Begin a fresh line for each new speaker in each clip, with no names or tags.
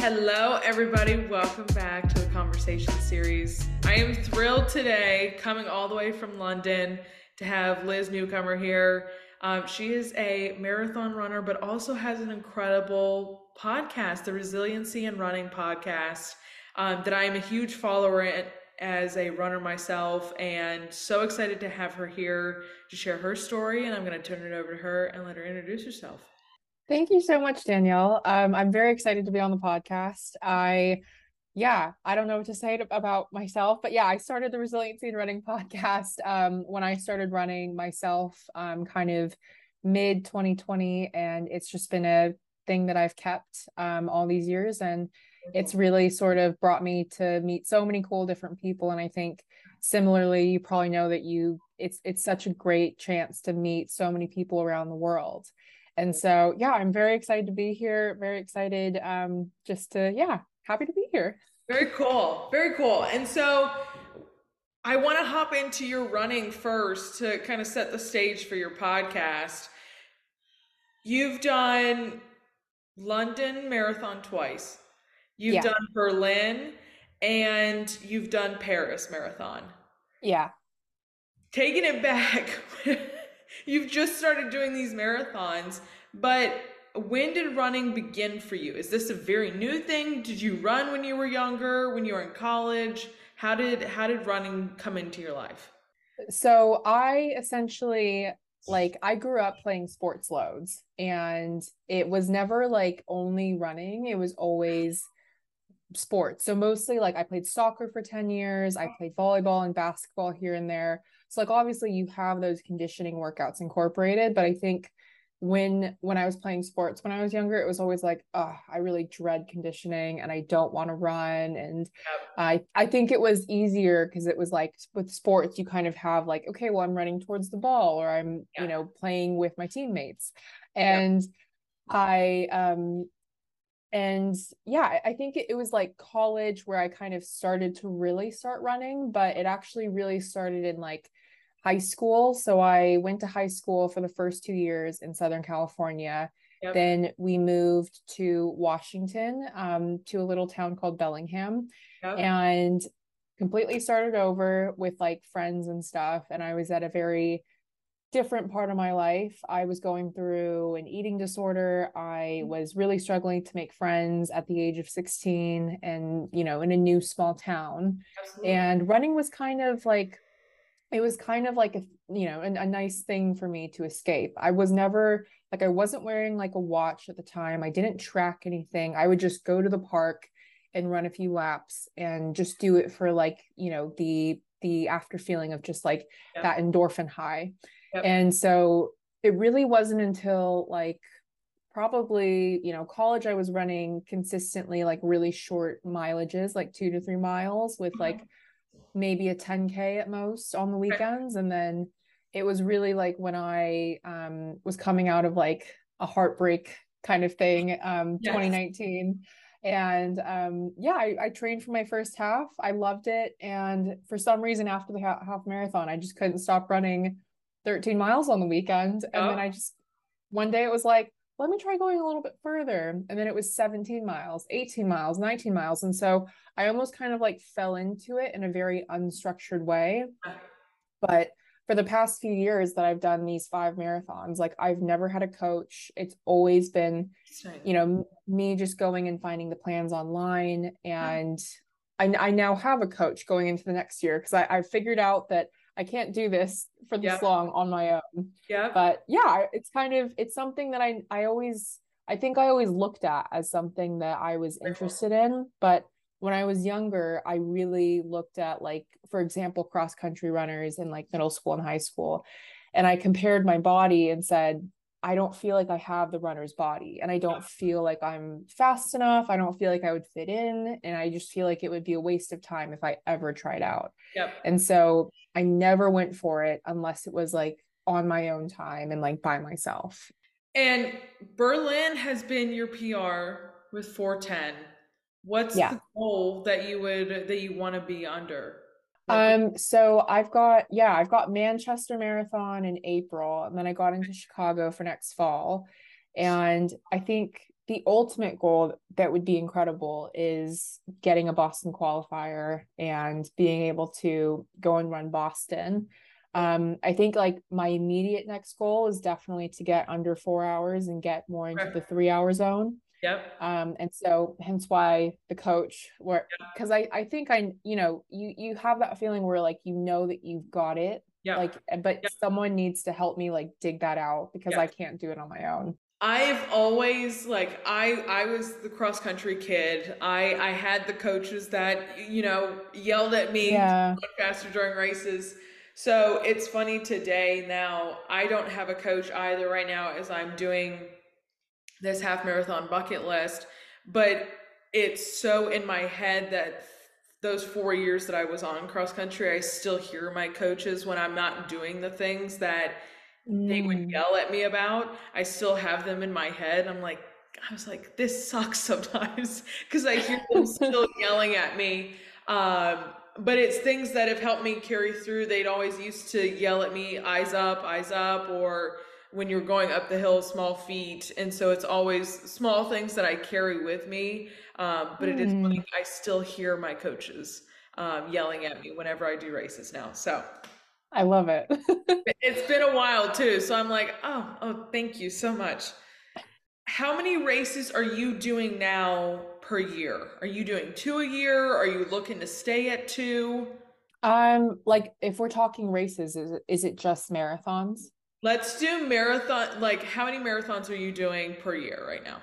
Hello, everybody. Welcome back to the conversation series. I am thrilled today, coming all the way from London, to have Liz Newcomer here. Um, she is a marathon runner, but also has an incredible podcast, the Resiliency in Running podcast, um, that I am a huge follower in, as a runner myself, and so excited to have her here to share her story. And I'm going to turn it over to her and let her introduce herself.
Thank you so much, Danielle. Um, I'm very excited to be on the podcast. I, yeah, I don't know what to say about myself, but yeah, I started the Resiliency in Running podcast um, when I started running myself, um, kind of mid 2020, and it's just been a thing that I've kept um, all these years, and it's really sort of brought me to meet so many cool different people. And I think similarly, you probably know that you it's it's such a great chance to meet so many people around the world and so yeah i'm very excited to be here very excited um just to yeah happy to be here.
Very cool very cool. And so i want to hop into your running first to kind of set the stage for your podcast. You've done london marathon twice. You've yeah. done berlin and you've done paris marathon.
Yeah.
Taking it back you've just started doing these marathons, but when did running begin for you? Is this a very new thing? Did you run when you were younger, when you were in college? How did how did running come into your life?
So I essentially like I grew up playing sports loads and it was never like only running, it was always sports. So mostly like I played soccer for 10 years, I played volleyball and basketball here and there. So like obviously you have those conditioning workouts incorporated, but I think when when I was playing sports when I was younger, it was always like, oh, I really dread conditioning and I don't want to run. And. I I think it was easier because it was like with sports, you kind of have like, okay, well, I'm running towards the ball or I'm, you know, playing with my teammates. And yep. I um and yeah i think it, was like college where i kind of started to really start running but it actually really started in like high school so i went to high school for the first two years in southern california yep. then we moved to washington um, to a little town called bellingham yep. and completely started over with like friends and stuff and i was at a very different part of my life. I was going through an eating disorder. I mm-hmm. was really struggling to make friends at the age of 16 and, you know, in a new small town. Absolutely. And running was kind of like, it was kind of like a, you know, a, a nice thing for me to escape. I was never like, I wasn't wearing like a watch at the time. I didn't track anything. I would just go to the park and run a few laps and just do it for like, you know, the, the after feeling of just like yep. that endorphin high. Yep. And so it really wasn't until like probably, you know, college, I was running consistently like really short mileages, like two to three miles with mm-hmm. like maybe a 10K at most on the weekends. And then it was really like when I um, was coming out of like a heartbreak kind of thing, um, yes. 2019 and um yeah I, I, trained for my first half i loved it and for some reason after the half marathon i just couldn't stop running 13 miles on the weekend. And oh. then I just, one day it was like, let me try going a little bit further. And then it was 17 miles, 18 miles, 19 miles. And so I almost kind of like fell into it in a very unstructured way. But for the past few years that I've done these five marathons, like I've never had a coach. It's always been, right. you know, me just going and finding the plans online. And I, I now have a coach going into the next year because I, I figured out that I can't do this for this long on my own.
Yeah.
But yeah, it's kind of it's something that I I always I think I always looked at as something that I was interested in, but when I was younger, I really looked at like for example cross country runners in like middle school and high school and I compared my body and said I don't feel like I have the runner's body and I don't feel like I'm fast enough. I don't feel like I would fit in. And I just feel like it would be a waste of time if I ever tried out.
Yep.
And so I never went for it unless it was like on my own time and like by myself.
And Berlin has been your PR with 410. What's yeah. the goal that you would that you want to be under?
Um, so I've got yeah, I've got Manchester Marathon in April, and then I got into Chicago for next fall. And I think the ultimate goal that would be incredible is getting a Boston qualifier and being able to go and run Boston. Um, I think like my immediate next goal is definitely to get under four hours and get more into the three hour zone.
Yep.
Um, and so hence why the coach where because I, I think I you know, you you have that feeling where like you know that you've got it.
Yeah.
Like but someone needs to help me like dig that out because I can't do it on my own.
I've always like I I was the cross country kid. I I had the coaches that you know yelled at me
yeah.
faster during races. So it's funny today now I don't have a coach either right now as I'm doing this half marathon bucket list, but it's so in my head that those 4 years that I was on cross country I still hear my coaches when I'm not doing the things that they would
Mm.
yell at me about. I still have them in my head. I'm like, I was like, this sucks sometimes because I hear them still yelling at me. Um, but it's things that have helped me carry through. They'd always used to yell at me, eyes up, eyes up, or when you're going up the hill, small feet. And so it's always small things that I carry with me. Um, but it is funny,
Mm.
I still hear my coaches um, yelling at me whenever I do races now. So
I love it.
it's been a while too, so I'm like, oh, oh, thank you so much. How many races are you doing now per year? Are you doing two a year? Are you looking to stay at two?
um like if we're talking races is it, is it just marathons?
Let's do marathon. Like, how many marathons are you doing per year right now?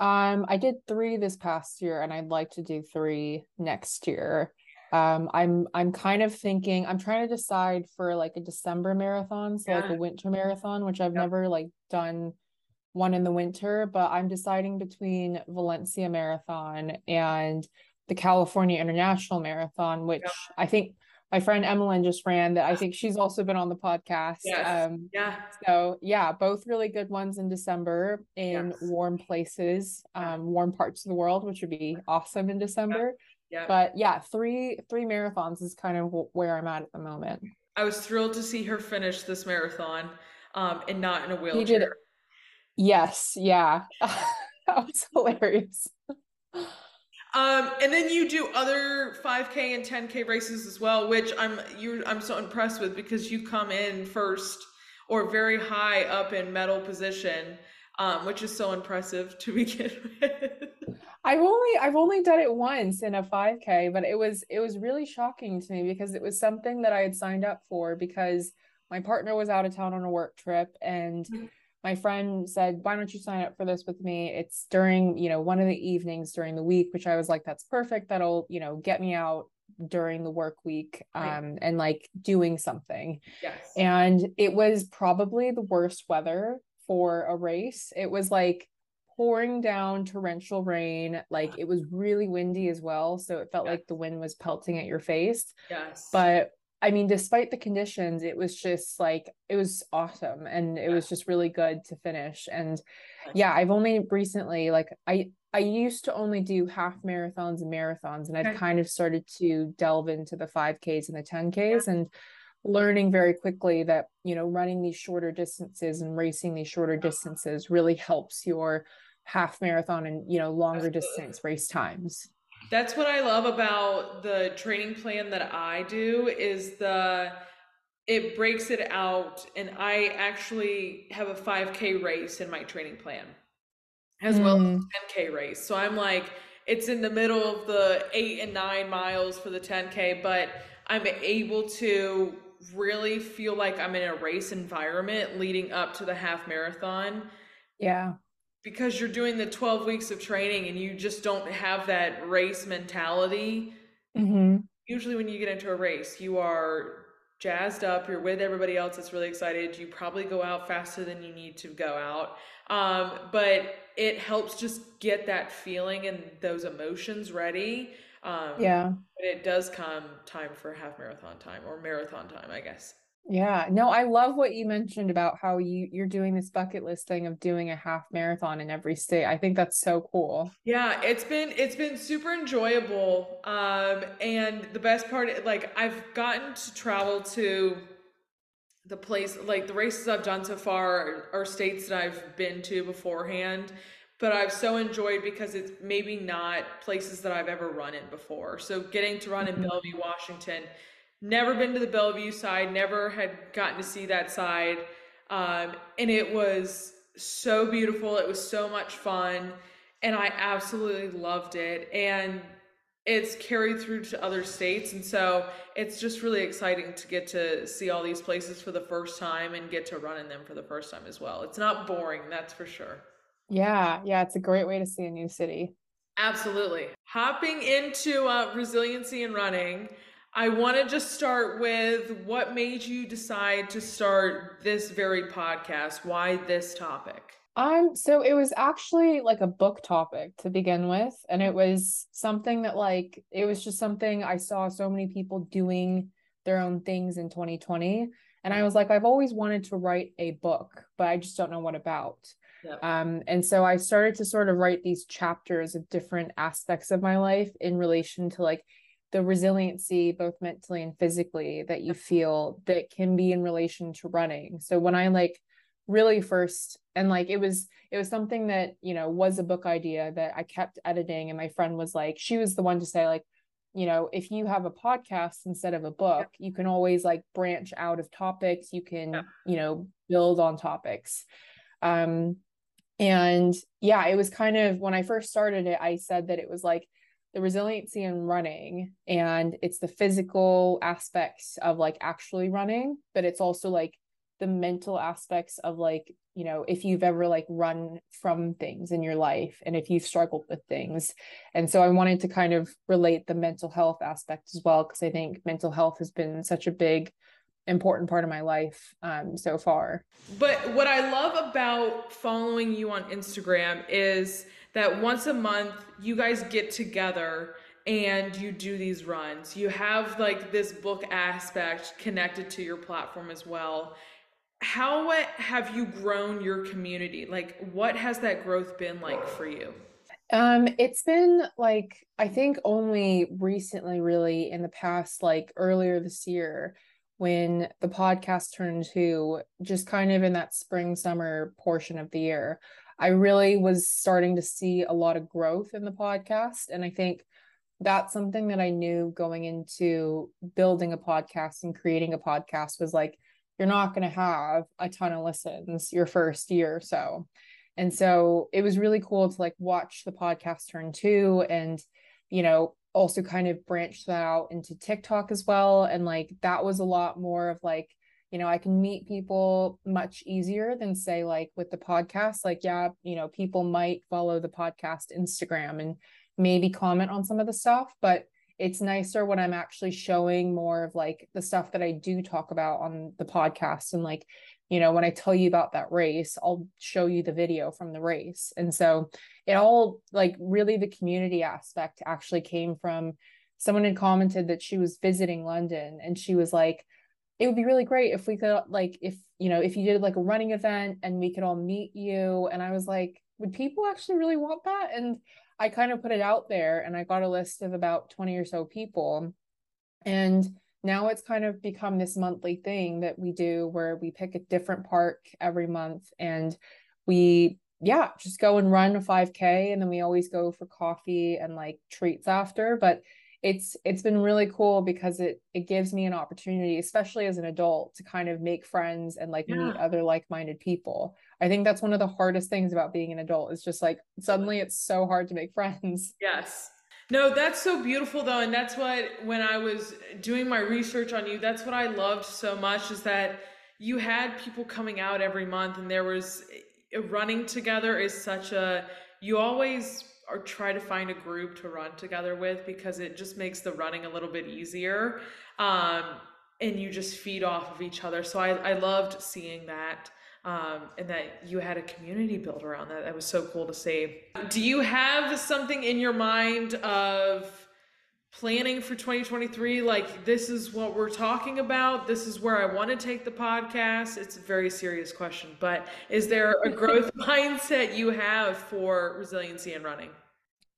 Um, I did three this past year, and I'd like to do three next year. Um, I'm I'm kind of thinking I'm trying to decide for like a December marathon, so like a winter marathon, which I've
Yeah.
never like done one in the winter, but I'm deciding between Valencia Marathon and the California International Marathon, which
Yeah.
I think my friend Emmeline just ran that I think she's also been on the podcast.
Yes.
Um,
Yeah.
so yeah, both really good ones in December in
Yes.
warm places, um, warm parts of the world, which would be awesome in December.
Yeah.
But yeah, three three marathons is kind of where I'm at at the moment.
I was thrilled to see her finish this marathon, um, and not in a
He
wheelchair.
did Yes, yeah. That was hilarious.
Um, and then you do other 5K and 10K races as well, which I'm you I'm so impressed with because you come in first or very high up in medal position, um, which is so impressive to begin with.
I've only I've only done it once in a 5K, but it was it was really shocking to me because it was something that I had signed up for because my partner was out of town on a work trip and
Mhm.
My friend said, "Why don't you sign up for this with me? It's during, you know, one of the evenings during the week," which I was like, "That's perfect. That'll, you know, get me out during the work week
Right.
um and like doing something."
Yes.
And it was probably the worst weather for a race. It was like pouring down torrential rain. Like it was really windy as well. So it felt
Yeah.
like the wind was pelting at your face.
Yes.
But I mean, despite the conditions, it was just like, it was awesome. And it was just really good to finish. And yeah, I've only recently, like, I, I used to only do half marathons and marathons, and I've kind of started to delve into the 5Ks and the 10Ks and learning very quickly that, you know, running these shorter distances and racing these shorter distances really helps your half marathon and, you know, longer distance race times.
That's what I love about the training plan that I do is the it breaks it out and I actually have a 5k race in my training plan as well as
Mm.
10k race. So I'm like it's in the middle of the 8 and 9 miles for the 10k, but I'm able to really feel like I'm in a race environment leading up to the half marathon
Yeah.
Because you're doing the 12 weeks of training and you just don't have that race mentality
hmm
usually when you get into a race you are jazzed up you're with everybody else that's really excited you probably go out faster than you need to go out. Um, but it helps just get that feeling and those emotions ready um,
Yeah.
but it does come time for half marathon time or marathon time i guess
Yeah, no, I love what you mentioned about how you you're doing this bucket list thing of doing a half marathon in every state. I think that's so cool.
Yeah, it's been it's been super enjoyable. Um, and the best part, like I've gotten to travel to the place, like the races I've done so far are, are states that I've been to beforehand. but I've so enjoyed because it's maybe not places that I've ever run in before. So getting to run in mm-hmm. Bellevue, Washington, never been to the Bellevue side, never had gotten to see that side. Um, and it was so beautiful. It was so much fun. And I absolutely loved it. And it's carried through to other states. And so it's just really exciting to get to see all these places for the first time and get to run in them for the first time as well. It's not boring, that's for sure.
Yeah, yeah, it's a great way to see a new city.
Absolutely. Hopping into uh, resiliency in running, I want to just start with what made you decide to start this very podcast? Why this topic?
Um, so it was actually like a book topic to begin with, and it was something that like it was just something I saw so many people doing their own things in 2020, and I was like, I've always wanted to write a book, but I just don't know what about. Yep. Um, and so I started to sort of write these chapters of different aspects of my life in relation to like the resiliency, both mentally and physically, that you feel that can be in relation to running. So when I like really first and like it was it was something that you know was a book idea that I kept editing and my friend was like she was the one to say like you know if you have a podcast instead of a book you can always like branch out of topics you can yeah. you know build on topics um and yeah, it was kind of when I first started it, I said that it was like the resiliency in running and it's the physical aspects of like actually running, but it's also like the mental aspects of like, you know, if you've ever like run from things in your life and if you've struggled with things. And so I wanted to kind of relate the mental health aspect as well, because I think mental health has been such a big important part of my life um, so far.
But what I love about following you on Instagram is that once a month you guys get together and you do these runs. You have like this book aspect connected to your platform as well. How have you grown your community? Like what has that growth been like for you?
Um, it's been like I think only recently, really, in the past, like earlier this year, when the podcast turned to just kind of in that spring summer portion of the year i really was starting to see a lot of growth in the podcast and i think that's something that i knew going into building a podcast and creating a podcast was like you're not going to have a ton of listens your first year or so and so it was really cool to like watch the podcast turn to and you know also kind of branch that out into TikTok as well. And like that was a lot more of like, you know, I can meet people much easier than say like with the podcast. Like, yeah, you know, people might follow the podcast Instagram and maybe comment on some of the stuff, but it's nicer when I'm actually showing more of like the stuff that I do talk about on the podcast and like you know when i tell you about that race i'll show you the video from the race and so it all like really the community aspect actually came from someone had commented that she was visiting london and she was like it would be really great if we could like if you know if you did like a running event and we could all meet you. And i was like would people actually really want that? And i kind of put it out there and i got a list of about 20 or so people. And now it's kind of become this monthly thing that we do where we pick a different park every month and we yeah just go and run a 5k and then we always go for coffee and like treats after. But it's it's been really cool because it it gives me an opportunity especially as an adult to kind of make friends and like yeah. meet other like-minded people i think that's one of the hardest things about being an adult is just like suddenly it's so hard to make friends
yes no, that's so beautiful though. And that's what, when I was doing my research on you, that's what I loved so much is that you had people coming out every month and there was eh, running together is such a, you always or try to find a group to run together with because it just makes the running a little bit easier. Um, and you just feed off of each other. So I, I loved seeing that um, and that you had a community built around that. That was so cool to see. Do you have something in your mind of planning for 2023? Like, this is what we're talking about. This is where I want to take the podcast. It's a very serious question, but is there a growth mindset you have for resiliency in running?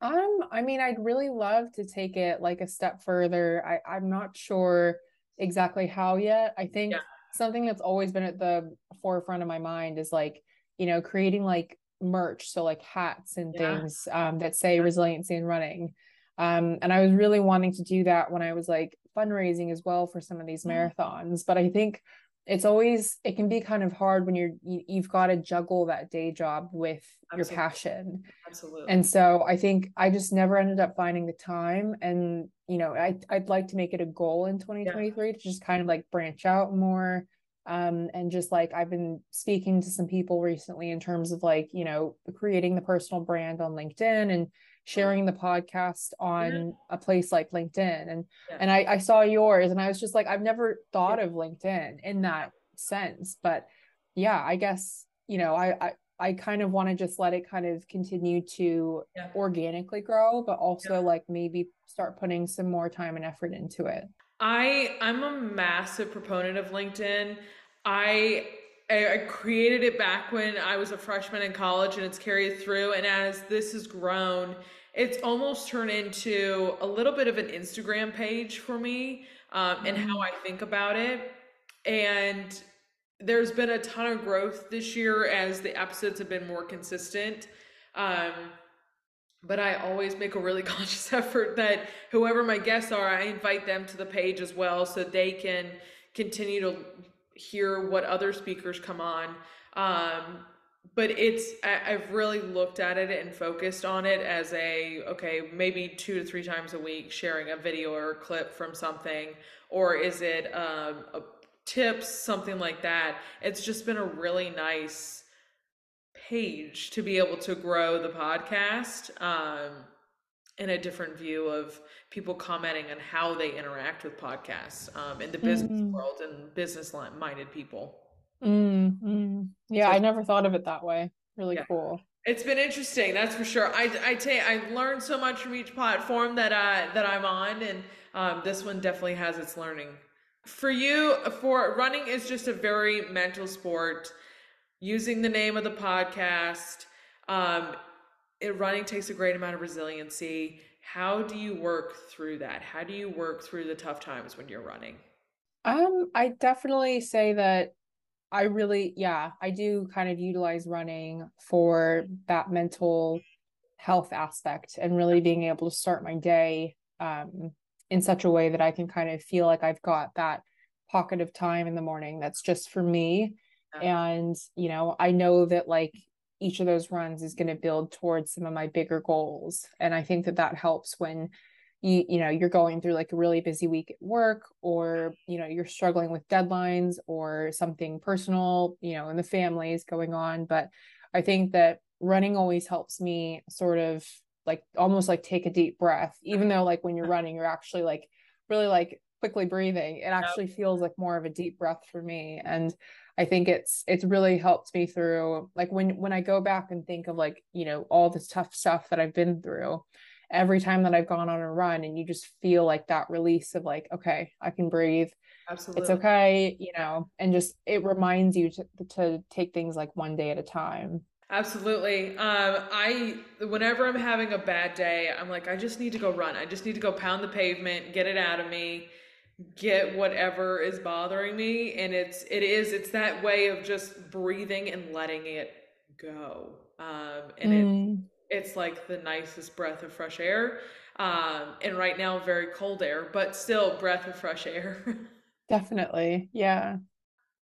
Um, I mean, I'd really love to take it like a step further. I, I'm not sure exactly how yet. I think yeah something that's always been at the forefront of my mind is like you know creating like merch, so like hats and
Yeah.
things um, that say resiliency in running. Um, and I was really wanting to do that when I was like fundraising as well for some of these
Mhm.
marathons. But I think it's always it can be kind of hard when you're you, you've got to juggle that day job with your passion.
Absolutely.
And so I think I just never ended up finding the time. And, you know, I, I'd like to make it a goal in 2023 to just kind of like branch out more. Um, and just like I've been speaking to some people recently in terms of like, you know, creating the personal brand on LinkedIn and sharing the podcast on a place like LinkedIn. And
Yeah.
and I, I saw yours and I was just like, I've never thought of LinkedIn in that sense. But yeah, I guess, you know, I I, I kind of want to just let it kind of continue to
Yeah.
organically grow, but also like maybe start putting some more time and effort into it.
I I'm a massive proponent of LinkedIn. I I I created it back when I was a freshman in college and it's carried through and as this has grown, it's almost turned into a little bit of an Instagram page for me um, and how
Mm.
I think about it. And there's been a ton of growth this year as the episodes have been more consistent. Um, but I always make a really conscious effort that whoever my guests are, I invite them to the page as well so they can continue to hear what other speakers come on. Um, but it's I, I've really looked at it and focused on it as a okay, maybe two to three times a week sharing a video or a clip from something, or is it um, a tips, something like that. It's just been a really nice page to be able to grow the podcast um, in a different view of people commenting on how they interact with podcasts um, in the business
Mm.
world and business minded people.
Mm, mm. Yeah,
So-
I never thought of it that way. Really
Yeah.
cool.
It's been interesting, that's for sure. I I tell you, I've learned so much from each platform that I that I'm on, and um, this one definitely has its learning. For you, for running is just a very mental sport. Using the name of the podcast, um, it, running takes a great amount of resiliency. How do you work through that? How do you work through the tough times when you're running?
Um, I definitely say that I really, yeah, I do kind of utilize running for that mental health aspect and really being able to start my day um in such a way that I can kind of feel like I've got that pocket of time in the morning that's just for me.
Yeah.
And, you know, I know that like each of those runs is going to build towards some of my bigger goals. And I think that that helps when you you know you're going through like a really busy week at work or you know you're struggling with deadlines or something personal you know in the family is going on. But i think that running always helps me sort of like almost like take a deep breath. Even though like when you're running you're actually like really like quickly breathing it actually feels like more of a deep breath for me and i think it's it's really helped me through like when when i go back and think of like you know all this tough stuff that i've been through every time that I've gone on a run and you just feel like that release of like, okay, I can breathe.
Absolutely.
It's okay, you know, and just it reminds you to to take things like one day at a time.
Absolutely. Um, I whenever I'm having a bad day, I'm like, I just need to go run. I just need to go pound the pavement, get it out of me, get whatever is bothering me. And it's it is it's that way of just breathing and letting it go. Um, and it
Mm,
it's like the nicest breath of fresh air. Um, and right now, very cold air, but still breath of fresh air.
definitely. Yeah.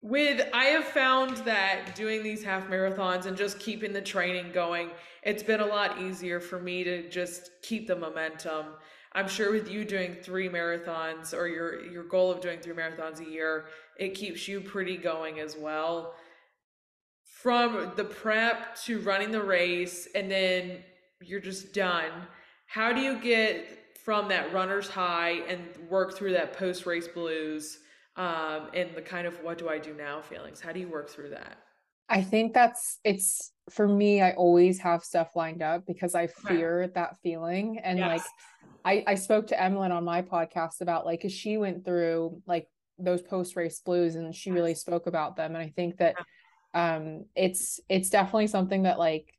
With I have found that doing these half marathons and just keeping the training going, it's been a lot easier for me to just keep the momentum. I'm sure with you doing three marathons or your your goal of doing three marathons a year, it keeps you pretty going as well. From the prep to running the race and then you're just done. How do you get from that runner's high and work through that post race blues? um, and the kind of what do I do now feelings. How do you work through that?
I think that's it's for me, I always have stuff lined up because I fear that feeling. And like I, I spoke to Emlyn on my podcast about like, cause she went through like those post race blues and she really spoke about them. And I think that um it's it's definitely something that like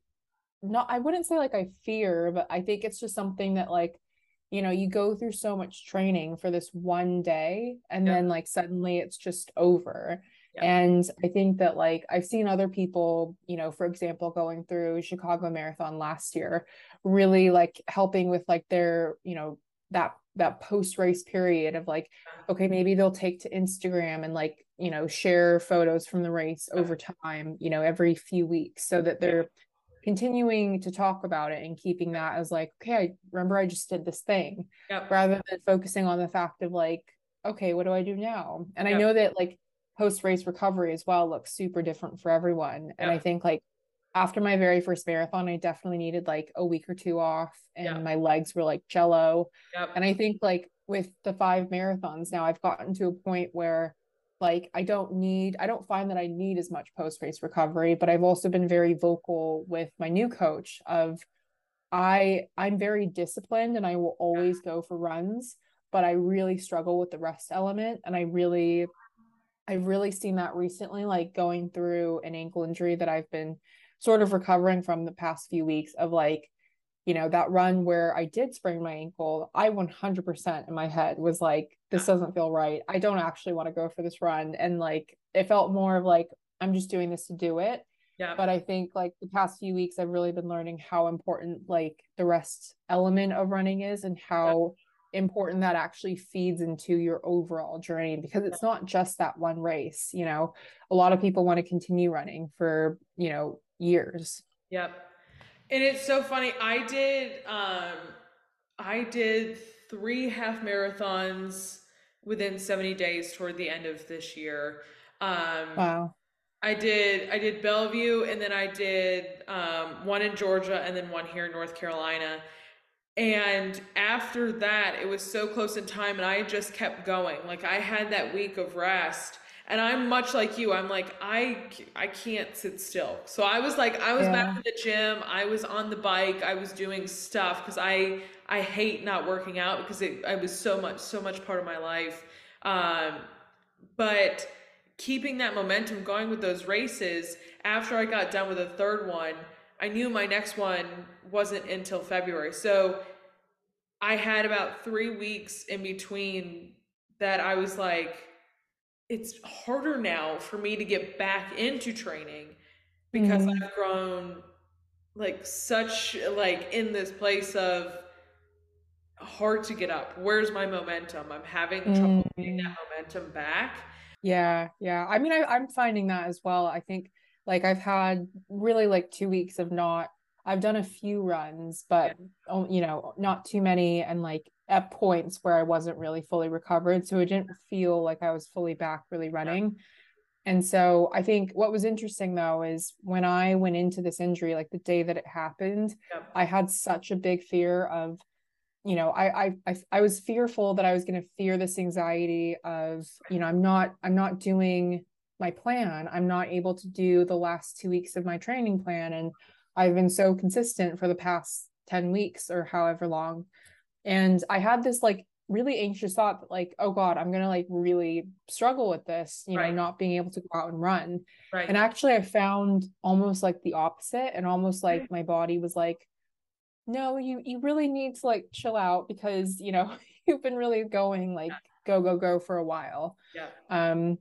not I wouldn't say like I fear, but I think it's just something that like, you know, you go through so much training for this one day and
Yeah.
then like suddenly it's just over. And it's it's definitely something that like Yeah. And I think that like I've seen other people, you know, for example, going through Chicago Marathon last year, really like helping with like their, you know, that that post race period of like okay maybe they'll take to instagram and like you know share photos from the race over uh-huh. time you know every few weeks so that they're continuing to talk about it and keeping that as like okay i remember i just did this thing yep. rather than focusing on the fact of like okay what do i do now and yep. i know that like post race recovery as well looks super different for everyone and i think like after my very first marathon, I definitely needed like a week or two off and yeah. my legs were like jello. Yep. And I think like with the five marathons now, I've gotten to a point where like I don't need, I don't find that I need as much post race recovery, but I've also been very vocal with my new coach of I I'm very disciplined and I will always go for runs, but I really struggle with the rest element and I really I've really seen that recently like going through an ankle injury that I've been sort of recovering from the past few weeks of like you know that run where i did sprain my ankle i 100% in my head was like this doesn't feel right. I don't actually want to go for this run. And like it felt more of like i'm just doing this to do it. Yeah but i think like the past few weeks i've really been learning how important like the rest element of running is and how yeah. Important that actually feeds into your overall journey because it's not just that one race you know a lot of people want to continue running for you know years.
Yep. And it's so funny. I did um I did three half marathons within 70 days toward the end of this year. Um
Wow.
I did I did Bellevue and then I did um one in Georgia and then one here in North Carolina. And after that, it was so close in time and I just kept going. Like I had that week of rest. And i'm much like you. I'm like i i can't sit still. So i was like i was yeah. back in the gym. I was on the bike. I was doing stuff because i i hate not working out because it i was so much so much part of my life. Um but keeping that momentum going with those races after i got done with the third one i knew my next one wasn't until february so i had about three weeks in between that i was like it's harder now for me to get back into training because mm. I've grown like such like in this place of hard to get up. Where's my momentum? I'm having trouble mm. getting that mm. momentum back.
Yeah, yeah. I mean, I, I'm finding that as well. I think like I've had really like two weeks of not. I've done a few runs, but yeah. Oh, you know, not too many, and like at points where I wasn't really fully recovered. So it didn't feel like I was fully back really running. And so I think what was interesting though is when I went into this injury, like the day that it happened, I had such a big fear of, you know, I, I I I was fearful that I was going to fear this anxiety of, you know, I'm not I'm not doing my plan. I'm not able to do the last two weeks of my training plan. And I've been so consistent for the past 10 weeks or however long and I had this like really anxious thought that like, oh God, I'm gonna like really struggle with this, you right. know, not being able to go out and run. Right. And actually I found almost like the opposite and almost like mm-hmm. my body was like, no, you you really need to like chill out because you know you've been really going like go go go for a while.
Yeah.
Um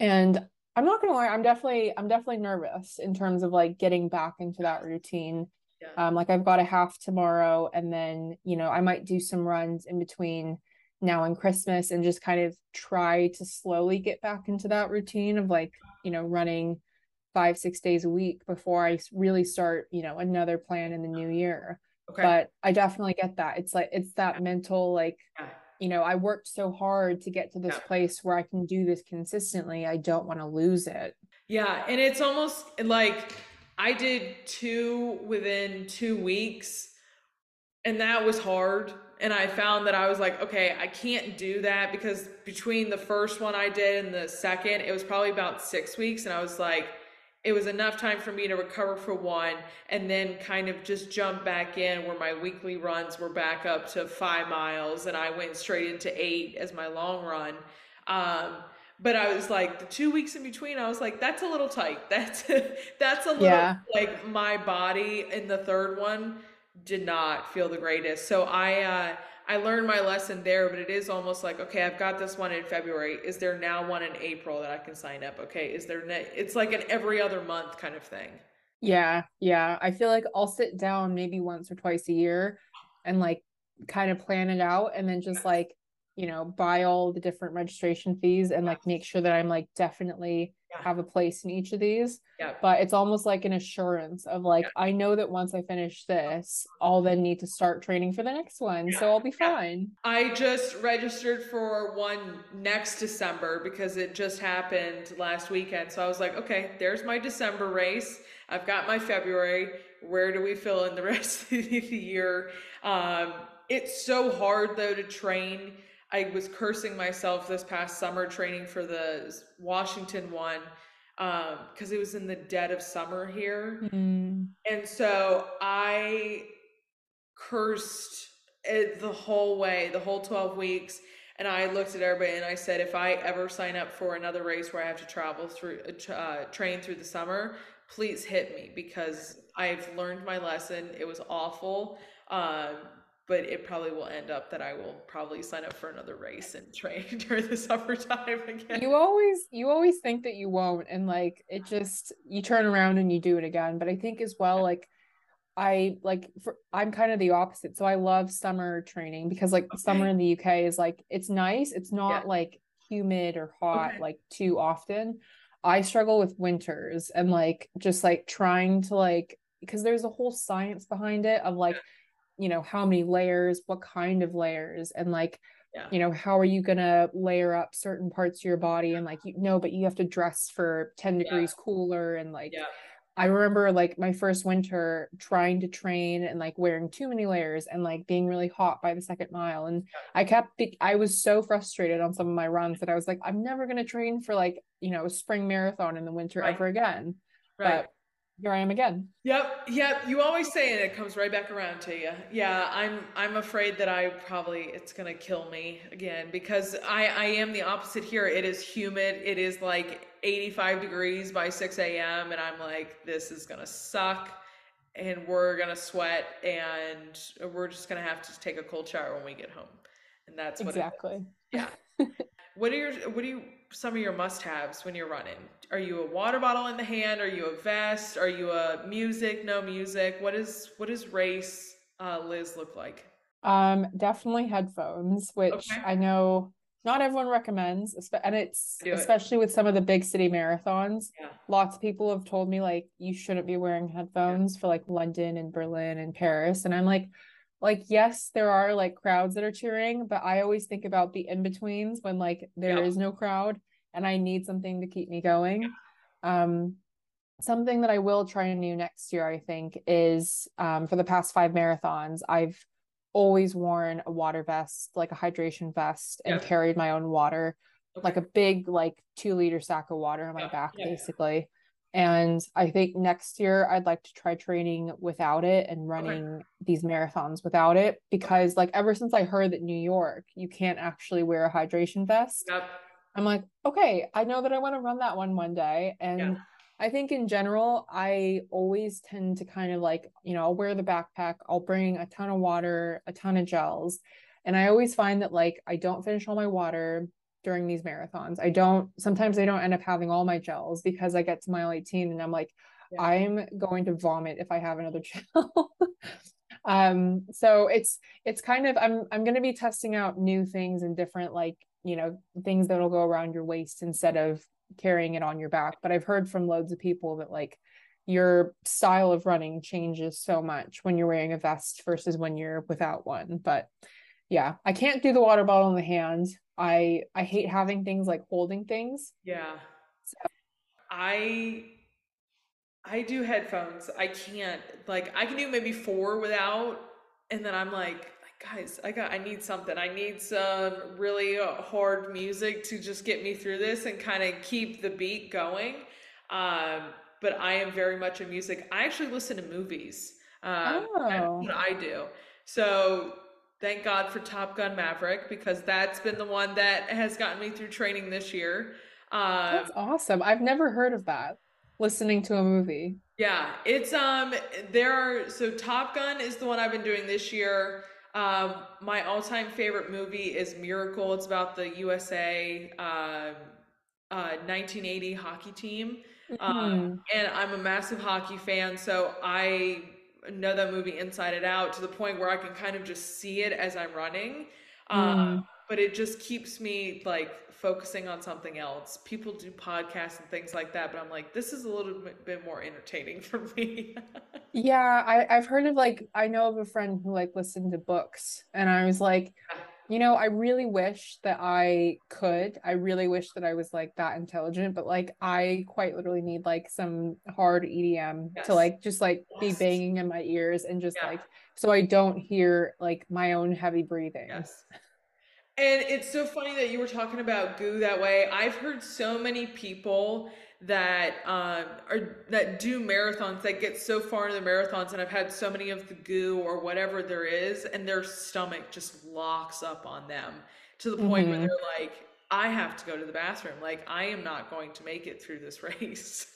and I'm not gonna lie, I'm definitely I'm definitely nervous in terms of like getting back into that routine yeah. Um, like I've got a half tomorrow, and then you know I might do some runs in between now and Christmas, and just kind of try to slowly get back into that routine of like you know running five six days a week before I really start you know another plan in the new year. Okay. But I definitely get that. It's like it's that mental like. Yeah. You know, I worked so hard to get to this yeah. place where I can do this consistently. I don't want to lose it.
Yeah. And it's almost like I did two within two weeks, and that was hard. And I found that I was like, okay, I can't do that because between the first one I did and the second, it was probably about six weeks. And I was like, it was enough time for me to recover for one and then kind of just jump back in where my weekly runs were back up to five miles and I went straight into eight as my long run. Um, but I was like the two weeks in between, I was like, that's a little tight. That's that's a little yeah. like my body in the third one did not feel the greatest. So I uh I learned my lesson there, but it is almost like, okay, I've got this one in February. Is there now one in April that I can sign up? Okay, is there ne- it's like an every other month kind of thing.
Yeah, yeah. I feel like I'll sit down maybe once or twice a year and like kind of plan it out and then just like, you know, buy all the different registration fees and like make sure that I'm like definitely
Yeah.
have a place in each of these.
Yeah.
But it's almost like an assurance of like. I know that once I finish this, I'll then need to start training for the next one. So I'll be fine.
I just registered for one next December because it just happened last weekend. So I was like, okay, there's my December race. I've got my February. Where do we fill in the rest of the year? Um, it's so hard though to train. I was cursing myself this past summer training for the Washington one because it was in the dead of summer here.
Mm,
And so I cursed it the whole way, the whole 12 weeks. And I looked at everybody and I said, if I ever sign up for another race where I have to travel through, uh, uh, train through the summer, please hit me because I've learned my lesson. It was awful. Um, but it probably will end up that I will probably sign up for another race and train during the summertime again.
you always you always think that you won't and like it just you turn around and you do it again. But i think as well like i like for, i'm kind of the opposite. So i love summer training because like summer in the uk is like it's nice. It's not
Yeah.
like humid or hot
Okay.
like too often. I struggle with winters and like just like trying to like because there's a whole science behind it of like you know how many layers what kind of layers and like
Yeah.
you know how are you gonna layer up certain parts of your body and like you know but you have to dress for 10
Yeah.
degrees cooler and like
Yeah.
i remember like my first winter trying to train and like wearing too many layers and like being really hot by the second mile and i kept be- i was so frustrated on some of my runs that i was like i'm never gonna train for like you know a spring marathon in the winter
Right.
ever again
Right.
but here i am again
Yep, yep. You always say it, it comes right back around to you. Yeah, I'm I'm afraid that I probably it's gonna kill me again because I I am the opposite here. It is humid. It is like 85 degrees by 6 a.m. and I'm like, this is gonna suck, and we're gonna sweat, and we're just gonna have to take a cold shower when we get home, and that's what it is.
exactly
Yeah. What are your what are you some of your must-haves when you're running? Are you a water bottle in the hand? Are you a vest? Are you a music, no music? What is what does race uh, Liz look like?
Um, definitely headphones, which
Okay.
I know not everyone recommends, and it's
Do it.
especially with some of the big city marathons.
Yeah.
Lots of people have told me like you shouldn't be wearing headphones for like London and Berlin and Paris, and I'm like, like yes, there are like crowds that are cheering, but I always think about the in-betweens when like there is
Yeah.
no crowd and I need something to keep me going. Um, something that I will try and do next year, I think, is um, for the past five marathons, I've always worn a water vest, like a hydration vest, and
Yeah.
carried my own water, like a big, like two liter sack of water on my
Yeah,
back, basically. And I think next year I'd like to try training without it and running these marathons without it because, like, ever since I heard that New York, you can't actually wear a hydration vest,
Yep.
I'm like, okay, I know that I want to run that one one day. And
Yeah.
I think in general, I always tend to kind of like, you know, I'll wear the backpack, I'll bring a ton of water, a ton of gels. And I always find that like I don't finish all my water during these marathons. I don't, sometimes I don't end up having all my gels because I get to mile 18 and I'm like,
Yeah.
I'm going to vomit if I have another gel. um, so it's it's kind of I'm I'm gonna be testing out new things and different like, you know, things that'll go around your waist instead of carrying it on your back. But I've heard from loads of people that like your style of running changes so much when you're wearing a vest versus when you're without one. But yeah, I can't do the water bottle in the hand. I I hate having things like holding things.
Yeah. I I do headphones. I can't like I can do maybe four without, and then I'm like, guys, I got I need something. I need some really hard music to just get me through this and kind of keep the beat going. Um, but I am very much a music. I actually listen to movies. Um, that's
Oh.
what I do. So thank God for Top Gun Maverick because that's been the one that has gotten me through training this year. Um,
That's awesome. I've never heard of that. Listening to a movie.
yeah, it's um there are so Top Gun is the one I've been doing this year. Um, my all-time favorite movie is Miracle. It's about the USA uh, uh, 1980 hockey team.
hmm
Um, and I'm a massive hockey fan, so I know that movie inside and out to the point where I can kind of just see it as I'm running. Um,
Mm.
but it just keeps me like focusing on something else. People do podcasts and things like that, but I'm like, this is a little bit more entertaining for me.
Yeah, I, I've heard of like I know of a friend who like listened to books and I was like, you know, I really wish that I could. I really wish that I was like that intelligent, but like I quite literally need like some hard EDM to like just like be banging in my ears and just
Yeah.
like so I don't hear like my own heavy breathing.
Yes. And it's so funny that you were talking about goo that way. I've heard so many people that um are that do marathons that get so far into the marathons and I've had so many of the goo or whatever there is and their stomach just locks up on them to the point where
hmm
they're like I have to go to the bathroom. Like I am not going to make it through this race.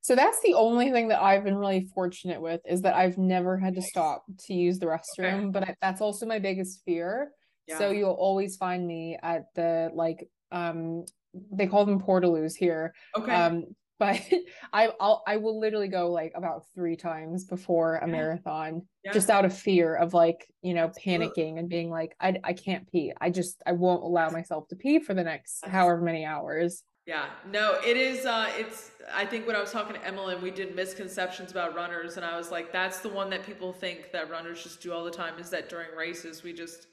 So that's the only thing that I've been really fortunate with is that I've never had to stop to use the
Okay.
restroom, but I, that's also my biggest fear. So you'll always find me at the like um they call them portaloos here.
Okay.
Um but I I'll I will literally go like about three times before a
Yeah.
marathon
Yeah.
just out of fear of like, you know, panicking and being like I I can't pee. I just I won't allow myself to pee for the next however many hours.
Yeah, no, it is. Uh, it's. I think when I was talking to Emily, we did misconceptions about runners, and I was like, "That's the one that people think that runners just do all the time. Is that during races we just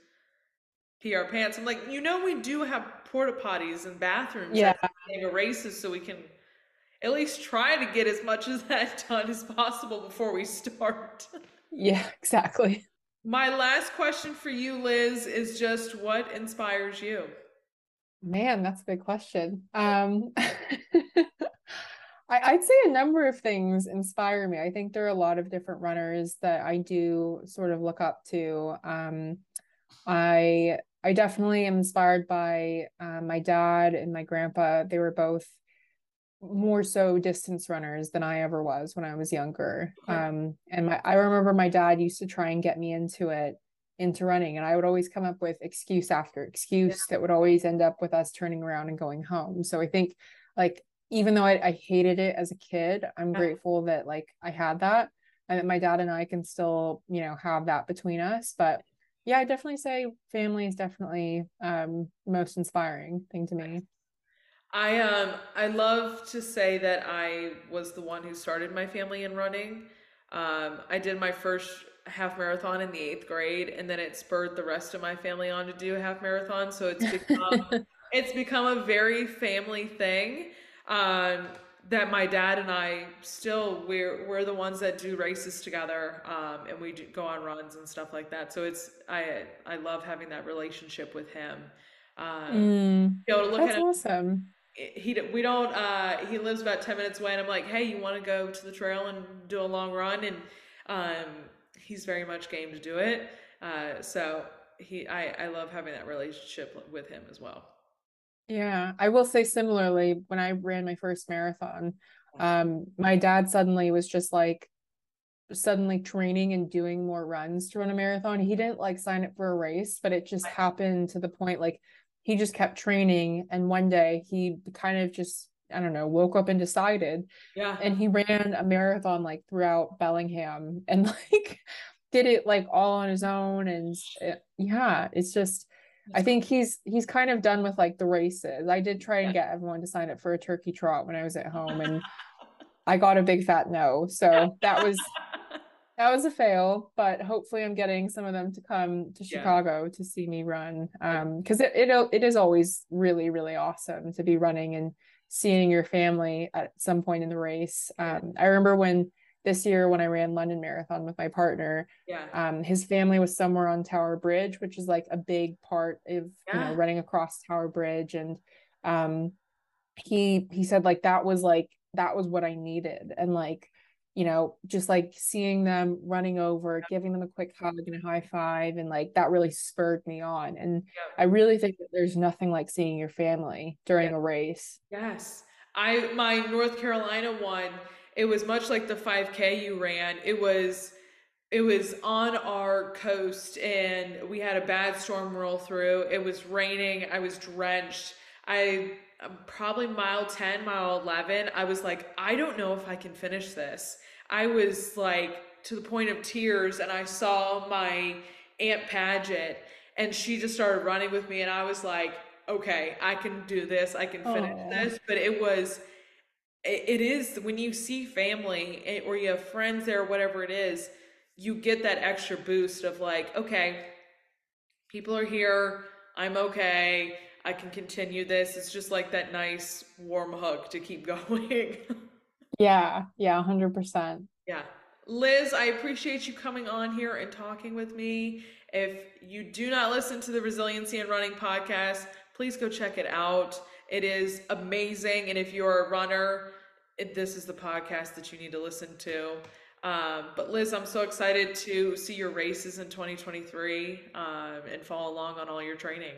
pee our pants?" I'm like, you know, we do have porta potties and bathrooms
Yeah.
at the beginning of races, so we can at least try to get as much of that done as possible before we start.
Yeah, exactly.
My last question for you, Liz, is just what inspires you?
Man, that's a big question. Um, I, I'd say a number of things inspire me. I think there are a lot of different runners that I do sort of look up to. Um, I I definitely am inspired by uh, my dad and my grandpa. They were both more so distance runners than I ever was when I was younger. Um, and my I remember my dad used to try and get me into it, into running, and I would always come up with excuse after
Yeah.
excuse that would always end up with us turning around and going home. So I think like even though I, I hated it as a kid, I'm
Yeah.
grateful that like I had that and that my dad and I can still, you know, have that between us. But yeah, I definitely say family is definitely um most inspiring thing to me.
I um I love to say that I was the one who started my family in running. Um, I did my first half marathon in the eighth grade, and then it spurred the rest of my family on to do a half marathon. So it's become it's become a very family thing. Um, that my dad and I still we're we're the ones that do races together, um, and we do go on runs and stuff like that. So it's I I love having that relationship with him. Um,
Mm,
to look
that's
at him
awesome.
he we don't uh he lives about 10 minutes away and I'm like hey you want to go to the trail and do a long run and um he's very much game to do it uh so he I I love having that relationship with him as well
Yeah, I will say similarly, when I ran my first marathon, um, my dad suddenly was just like suddenly training and doing more runs to run a marathon. He didn't like sign up for a race, but it just happened to the point like he just kept training and one day he kind of just I don't know, woke up and decided
yeah.
and he ran a marathon like throughout Bellingham and like did it like all on his own and yeah it's just I think he's he's kind of done with like the races. I did try and get everyone to sign up for a turkey trot when I was at home and I got a big fat no. So that was that was a fail, but hopefully I'm getting some of them to come to
Yeah.
Chicago to see me run. Um because it, it it is always really really awesome to be running and seeing your family at some point in the race. Um I remember when this year when I ran London Marathon with my partner,
yeah.
um his family was somewhere on Tower Bridge, which is like a big part of, you know, running across Tower Bridge. And um he he said like that was like that was what I needed. And like you know just like seeing them running over giving them a quick hug and a high five and like that really spurred me on. And
yeah.
I really think that there's nothing like seeing your family during
Yeah.
a race.
Yes. I my North Carolina one, it was much like the 5K you ran. It was it was on our coast and we had a bad storm roll through. It was raining. I was drenched. I um, probably mile 10, mile 11. I was like, I don't know if I can finish this. I was like to the point of tears and I saw my Aunt Paget and she just started running with me and I was like, okay, I can do this. I can finish
Oh,
this. But it was it, it is when you see family eh, or you have friends there, whatever it is, you get that extra boost of like, okay, people are here. I'm okay. I can continue this. It's just like that nice warm hug to keep going.
yeah, yeah, 100%.
Yeah. Liz, I appreciate you coming on here and talking with me. If you do not listen to the Resiliency in Running podcast, please go check it out. It is amazing. And if you're a runner, it, this is the podcast that you need to listen to. Um, but Liz, I'm so excited to see your races in 2023 um, and follow along on all your training.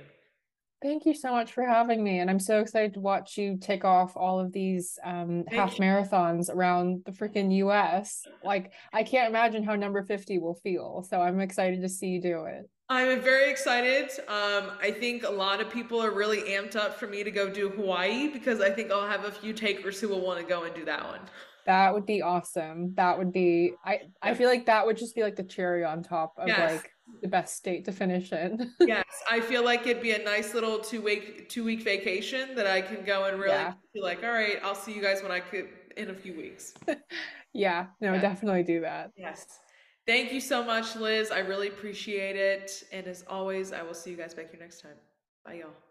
Thank you so much for having me. And I'm so excited to watch you take off all of these um, half
you.
marathons around the freaking US. Like, I can't imagine how number 50 will feel. So I'm excited to see you do it.
I'm very excited. Um, I think a lot of people are really amped up for me to go do Hawaii because I think I'll have a few takers who will want to go and do that one.
That would be awesome. That would be, I, I feel like that would just be like the cherry on top of
Yes.
like the best state to finish in.
Yes, I feel like it'd be a nice little two week two week vacation that I can go and really
Yeah.
be like, all right, I'll see you guys when I could in a few weeks.
yeah, no,
Yeah.
definitely do that.
Yes. Thank you so much, Liz. I really appreciate it. And as always, I will see you guys back here next time. Bye, y'all.